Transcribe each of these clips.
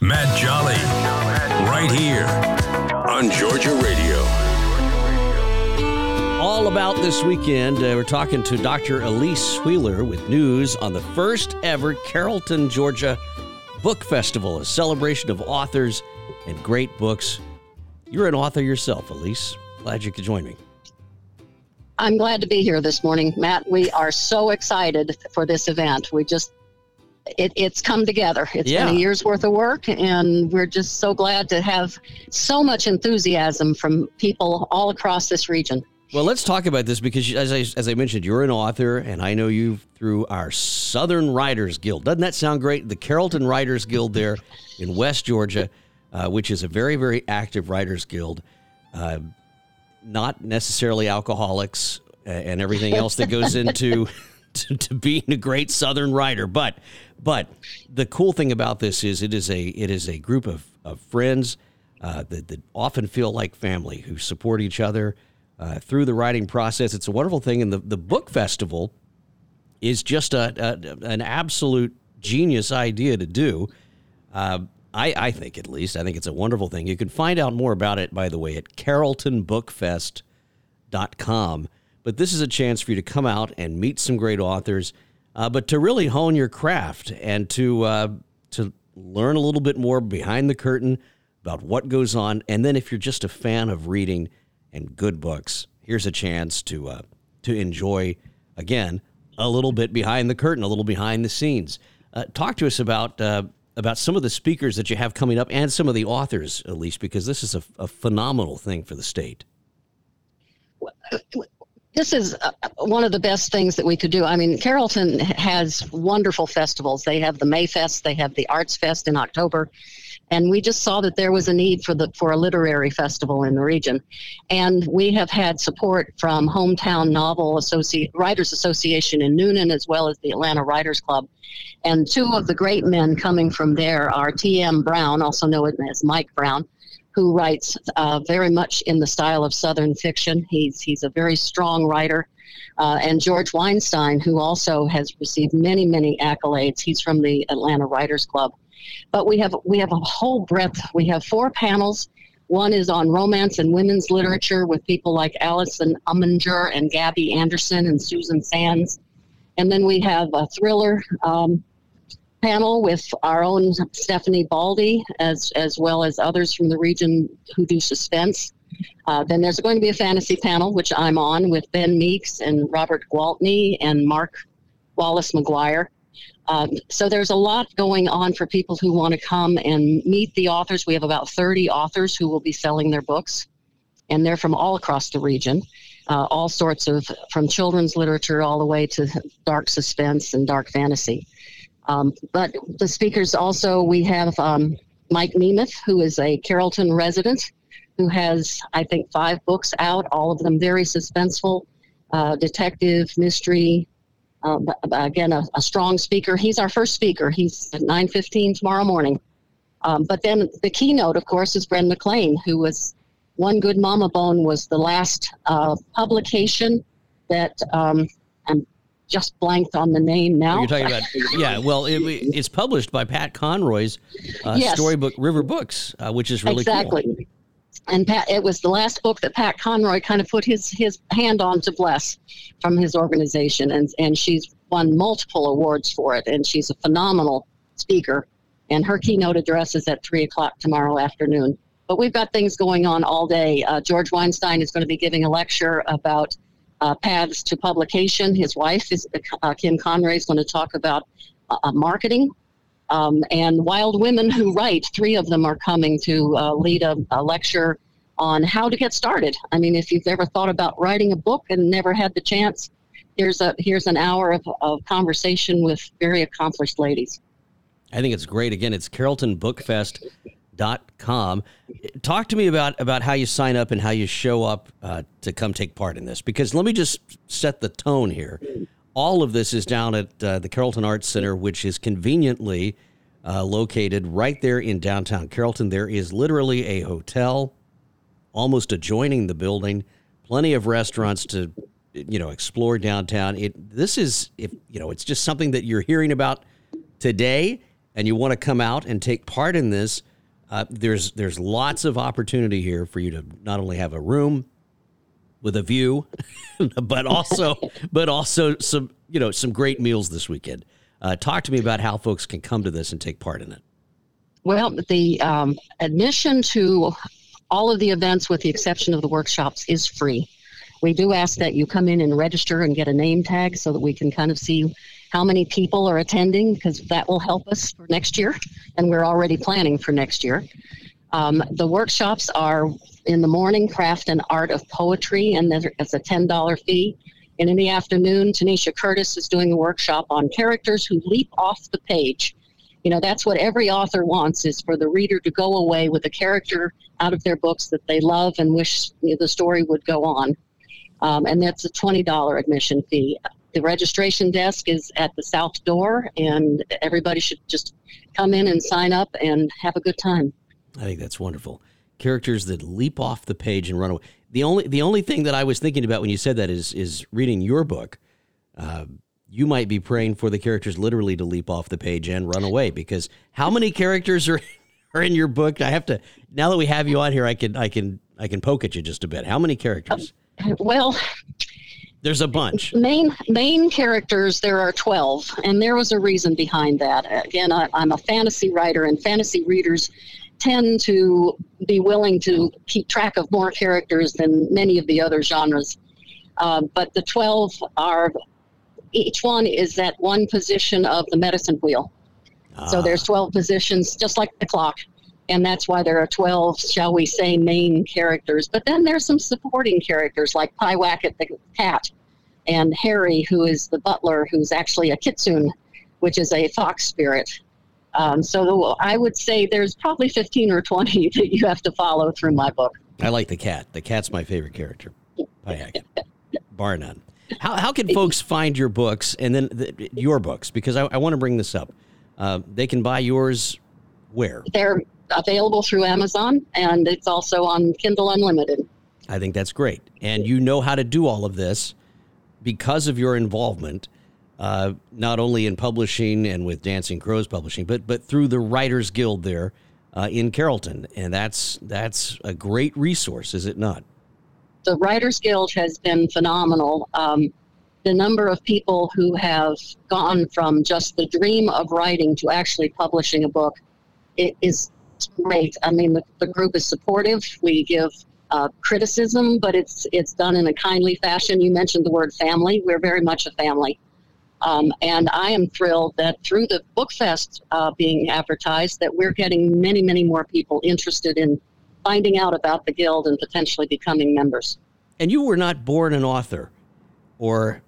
Matt Jolly, right here on Georgia Radio. All about this weekend, uh, we're talking to Dr. Elyse Wheeler with news on the first ever Carrollton, Georgia Book Festival, a celebration of authors and great books. You're an author yourself, Elyse. Glad you could join me. I'm glad to be here this morning, Matt. We are so excited for this event. We just it, it's come together. It's Yeah. been a year's worth of work, and we're just so glad to have so much enthusiasm from people all across this region. Well, let's talk about this because, as I, as I mentioned, you're an author, and I know you through our Southern Writers Guild. Doesn't that sound great? The Carrollton Writers Guild there in West Georgia, uh, which is a very, very active writers guild. Uh, not necessarily alcoholics uh, and everything else that goes into to, to being a great Southern writer, but but the cool thing about this is it is a it is a group of, of friends uh, that, that often feel like family who support each other uh, through the writing process. It's a wonderful thing, and the the book festival is just a, a an absolute genius idea to do. Uh, I, I think, at least, I think it's a wonderful thing. You can find out more about it, by the way, at carrolltonbookfest.com. But this is a chance for you to come out and meet some great authors, uh, but to really hone your craft and to uh, to learn a little bit more behind the curtain about what goes on. And then, if you're just a fan of reading and good books, here's a chance to uh, to enjoy again a little bit behind the curtain, a little behind the scenes. Uh, talk to us about uh, about some of the speakers that you have coming up and some of the authors, at least, because this is a, a phenomenal thing for the state. This is uh, one of the best things that we could do. I mean, Carrollton has wonderful festivals. They have the Mayfest, they have the Arts Fest in October, and we just saw that there was a need for the for a literary festival in the region, and we have had support from Hometown Novel Associ- Writers Association in Newnan as well as the Atlanta Writers Club, and two of the great men coming from there are T.M. Brown, also known as Mike Brown, who writes uh, very much in the style of Southern fiction. He's he's a very strong writer, uh, and George Weinstein, who also has received many many accolades. He's from the Atlanta Writers Club, but we have we have a whole breadth. We have four panels. One is on romance and women's literature with people like Alison Umminger and Gabby Anderson and Susan Sands, and then we have a thriller. Um, panel with our own Stephanie Baldy, as as well as others from the region who do suspense. Uh, then there's going to be a fantasy panel, which I'm on with Ben Meeks and Robert Gwaltney and Mark Wallace Maguire. Um, so there's a lot going on for people who want to come and meet the authors. We have about 30 authors who will be selling their books, and they're from all across the region. Uh, all sorts of, from children's literature all the way to dark suspense and dark fantasy. Um, but the speakers also, we have um, Mike Nemeth, who is a Carrollton resident, who has, I think, five books out, all of them very suspenseful, uh, detective, mystery. Uh, again, a, a strong speaker. He's our first speaker. He's at 9.15 tomorrow morning. Um, but then the keynote, of course, is Bren McClain, who was One Good Mama Bone was the last uh, publication that um, just blanked on the name now. You're talking about, yeah. Well, it, it's published by Pat Conroy's uh, Yes. storybook River Books, uh, which is really exactly. cool. And Pat, it was the last book that Pat Conroy kind of put his his hand on to bless from his organization, and and she's won multiple awards for it, and she's a phenomenal speaker. And her keynote address is at three o'clock tomorrow afternoon. But we've got things going on all day. Uh, George Weinstein is going to be giving a lecture about uh, paths to publication. His wife is uh, Kim Conrey is going to talk about uh, uh, marketing um, and Wild Women Who Write. Three of them are coming to uh, lead a, a lecture on how to get started. I mean, if you've ever thought about writing a book and never had the chance, here's a here's an hour of, of conversation with very accomplished ladies. I think it's great. Again, it's carrolltonbookfest.com. Talk to me about, about how you sign up and how you show up uh, to come take part in this. Because let me just set the tone here. All of this is down at uh, the Carrollton Arts Center, which is conveniently uh, located right there in downtown Carrollton. There is literally a hotel almost adjoining the building, plenty of restaurants to you know explore downtown. It this is if you know it's just something that you're hearing about today and you want to come out and take part in this, uh, there's there's lots of opportunity here for you to not only have a room with a view, but also but also some you know some great meals this weekend. Uh, talk to me about how folks can come to this and take part in it. Well, the um, admission to all of the events, with the exception of the workshops, is free. We do ask that you come in and register and get a name tag so that we can kind of see how many people are attending because that will help us for next year, and we're already planning for next year. Um, the workshops are in the morning, craft and art of poetry, and there's a $10 fee. And in the afternoon, Tanisha Curtis is doing a workshop on characters who leap off the page. You know, that's what every author wants is for the reader to go away with a character out of their books that they love and wish you know, the story would go on. Um, and that's a $20 admission fee. The registration desk is at the south door, and everybody should just come in and sign up and have a good time. I think that's wonderful. Characters that leap off the page and run away. The only the only thing that I was thinking about when you said that is is reading your book. Uh, you might be praying for the characters literally to leap off the page and run away because how many characters are are in your book? I have to now that we have you on here, I can I can I can poke at you just a bit. How many characters? Well, there's a bunch. Main main characters there are 12 and there was a reason behind that. Again, I, I'm a fantasy writer and fantasy readers tend to be willing to keep track of more characters than many of the other genres. Uh, but the 12 are each one is at one position of the medicine wheel. So there's 12 positions, just like the clock and that's why there are 12 shall we say main characters. But then there's some supporting characters like Pyewacket the cat and harry who is the butler who's actually a kitsune which is a fox spirit. Um, so i would say there's probably 15 or 20 that you have to follow through my book. I like the cat. The cat's my favorite character Pyewacket bar none. How, how can folks find your books and then the, your books? Because i, I want to bring this up. Uh, they can buy yours where? They're available through Amazon, and it's also on Kindle Unlimited. I think that's great. And you know how to do all of this because of your involvement, uh, not only in publishing and with Dancing Crows Publishing, but but through the Writers Guild there uh, in Carrollton, and that's that's a great resource, is it not? The Writers Guild has been phenomenal. Um, the number of people who have gone from just the dream of writing to actually publishing a book it is great. I mean, the, the group is supportive. We give uh, criticism, but it's it's done in a kindly fashion. You mentioned the word family. We're very much a family. Um, and I am thrilled that through the book fest uh, being advertised, that we're getting many, many more people interested in finding out about the guild and potentially becoming members. And you were not born an author, or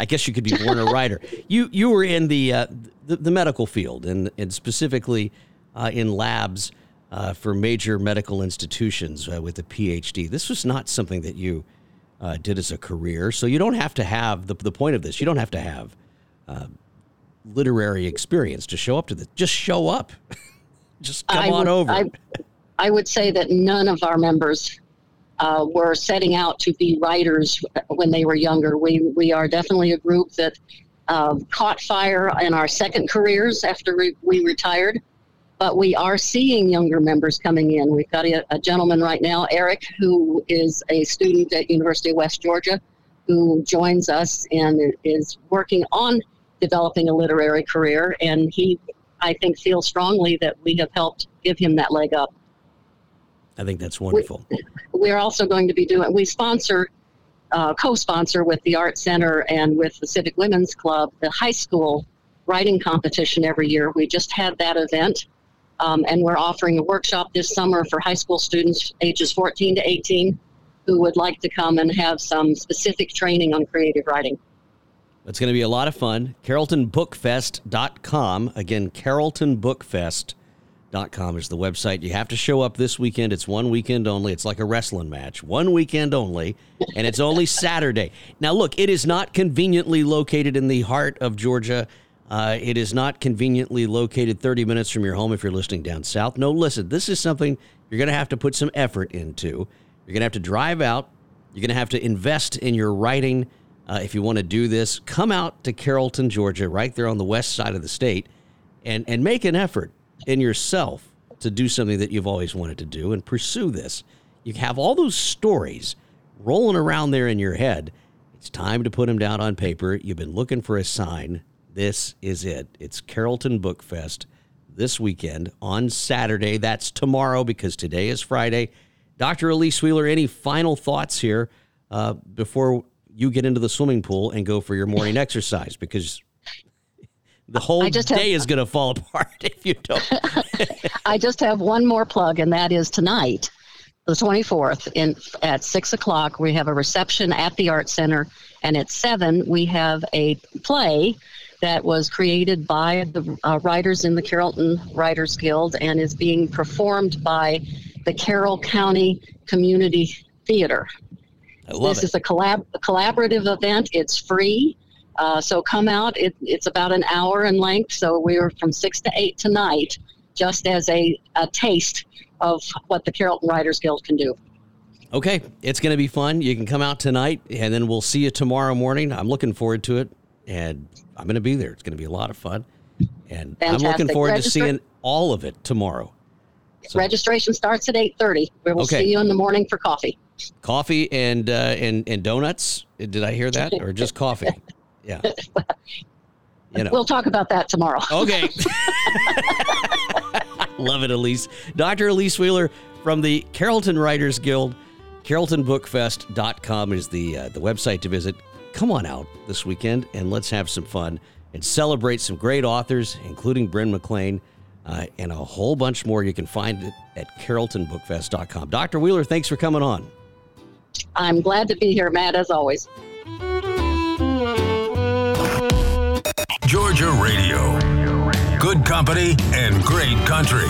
I guess you could be born a writer. You you were in the uh, the, the, medical field, and and specifically uh, in labs uh, for major medical institutions uh, with a PhD. This was not something that you uh, did as a career. So you don't have to have the, the point of this. You don't have to have uh, literary experience to show up to this. Just show up. Just come I on would, over. I, I, would say that none of our members uh, were setting out to be writers when they were younger. We we are definitely a group that uh, caught fire in our second careers after we, we retired but we are seeing younger members coming in. We've got a, a, gentleman right now, Eric, who is a student at University of West Georgia, who joins us and is working on developing a literary career. And he, I think, feels strongly that we have helped give him that leg up. I think that's wonderful. We, are also going to be doing. We sponsor, uh, co-sponsor with the Art Center and with the Civic Women's Club, the high school writing competition every year. We just had that event um, and we're offering a workshop this summer for high school students ages 14 to 18 who would like to come and have some specific training on creative writing. It's going to be a lot of fun. CarrolltonBookFest.com. Again, CarrolltonBookFest.com is the website. You have to show up this weekend. It's one weekend only. It's like a wrestling match. One weekend only, and it's only Saturday. Now, look, it is not conveniently located in the heart of Georgia uh, it is not conveniently located 30 minutes from your home if you're listening down south. No, listen, this is something you're going to have to put some effort into. You're going to have to drive out. You're going to have to invest in your writing uh, if you want to do this. Come out to Carrollton, Georgia, right there on the west side of the state, and and make an effort in yourself to do something that you've always wanted to do and pursue this. You have all those stories rolling around there in your head. It's time to put them down on paper. You've been looking for a sign. This is it. It's Carrollton Book Fest this weekend on Saturday. That's tomorrow because today is Friday. Dr. Elyse Wheeler, any final thoughts here uh, before you get into the swimming pool and go for your morning exercise? Because the whole day have, is going to fall apart if you don't. I just have one more plug, and that is tonight, the 24th, in at six o'clock. We have a reception at the Art Center, and at seven we have a play that was created by the uh, writers in the Carrollton Writers Guild and is being performed by the Carroll County Community Theater. I love this it. is a, collab- a collaborative event. It's free. Uh, so come out. It, it's about an hour in length. So we are from 6 to 8 tonight, just as a, a taste of what the Carrollton Writers Guild can do. Okay, it's going to be fun. You can come out tonight, and then we'll see you tomorrow morning. I'm looking forward to it, and I'm going to be there. It's going to be a lot of fun, and Fantastic. I'm looking forward to seeing all of it tomorrow. So, Registration starts at 8:30. We will okay. see you in the morning for coffee. Coffee and uh, and and donuts. Did I hear that, or just coffee? Yeah. You know. We'll talk about that tomorrow. Okay. Love it, Elyse. Dr. Elyse Wheeler from the Carrollton Writers Guild. CarrolltonBookFest.com is the uh, the website to visit. Come on out this weekend and let's have some fun and celebrate some great authors, including Bren McClain, uh, and a whole bunch more. You can find it at CarrolltonBookFest.com. Dr. Wheeler, thanks for coming on. I'm glad to be here, Matt, as always. Georgia Radio. Good company and great country.